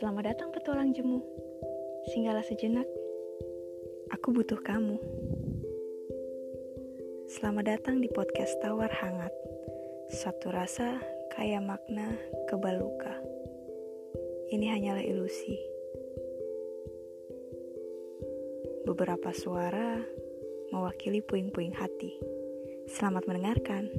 Selamat datang petualang jemu. Singgahlah sejenak. Aku butuh kamu. Selamat datang di podcast Tawar Hangat. Satu rasa kaya makna kebal luka. Ini hanyalah ilusi. Beberapa suara mewakili puing-puing hati. Selamat mendengarkan.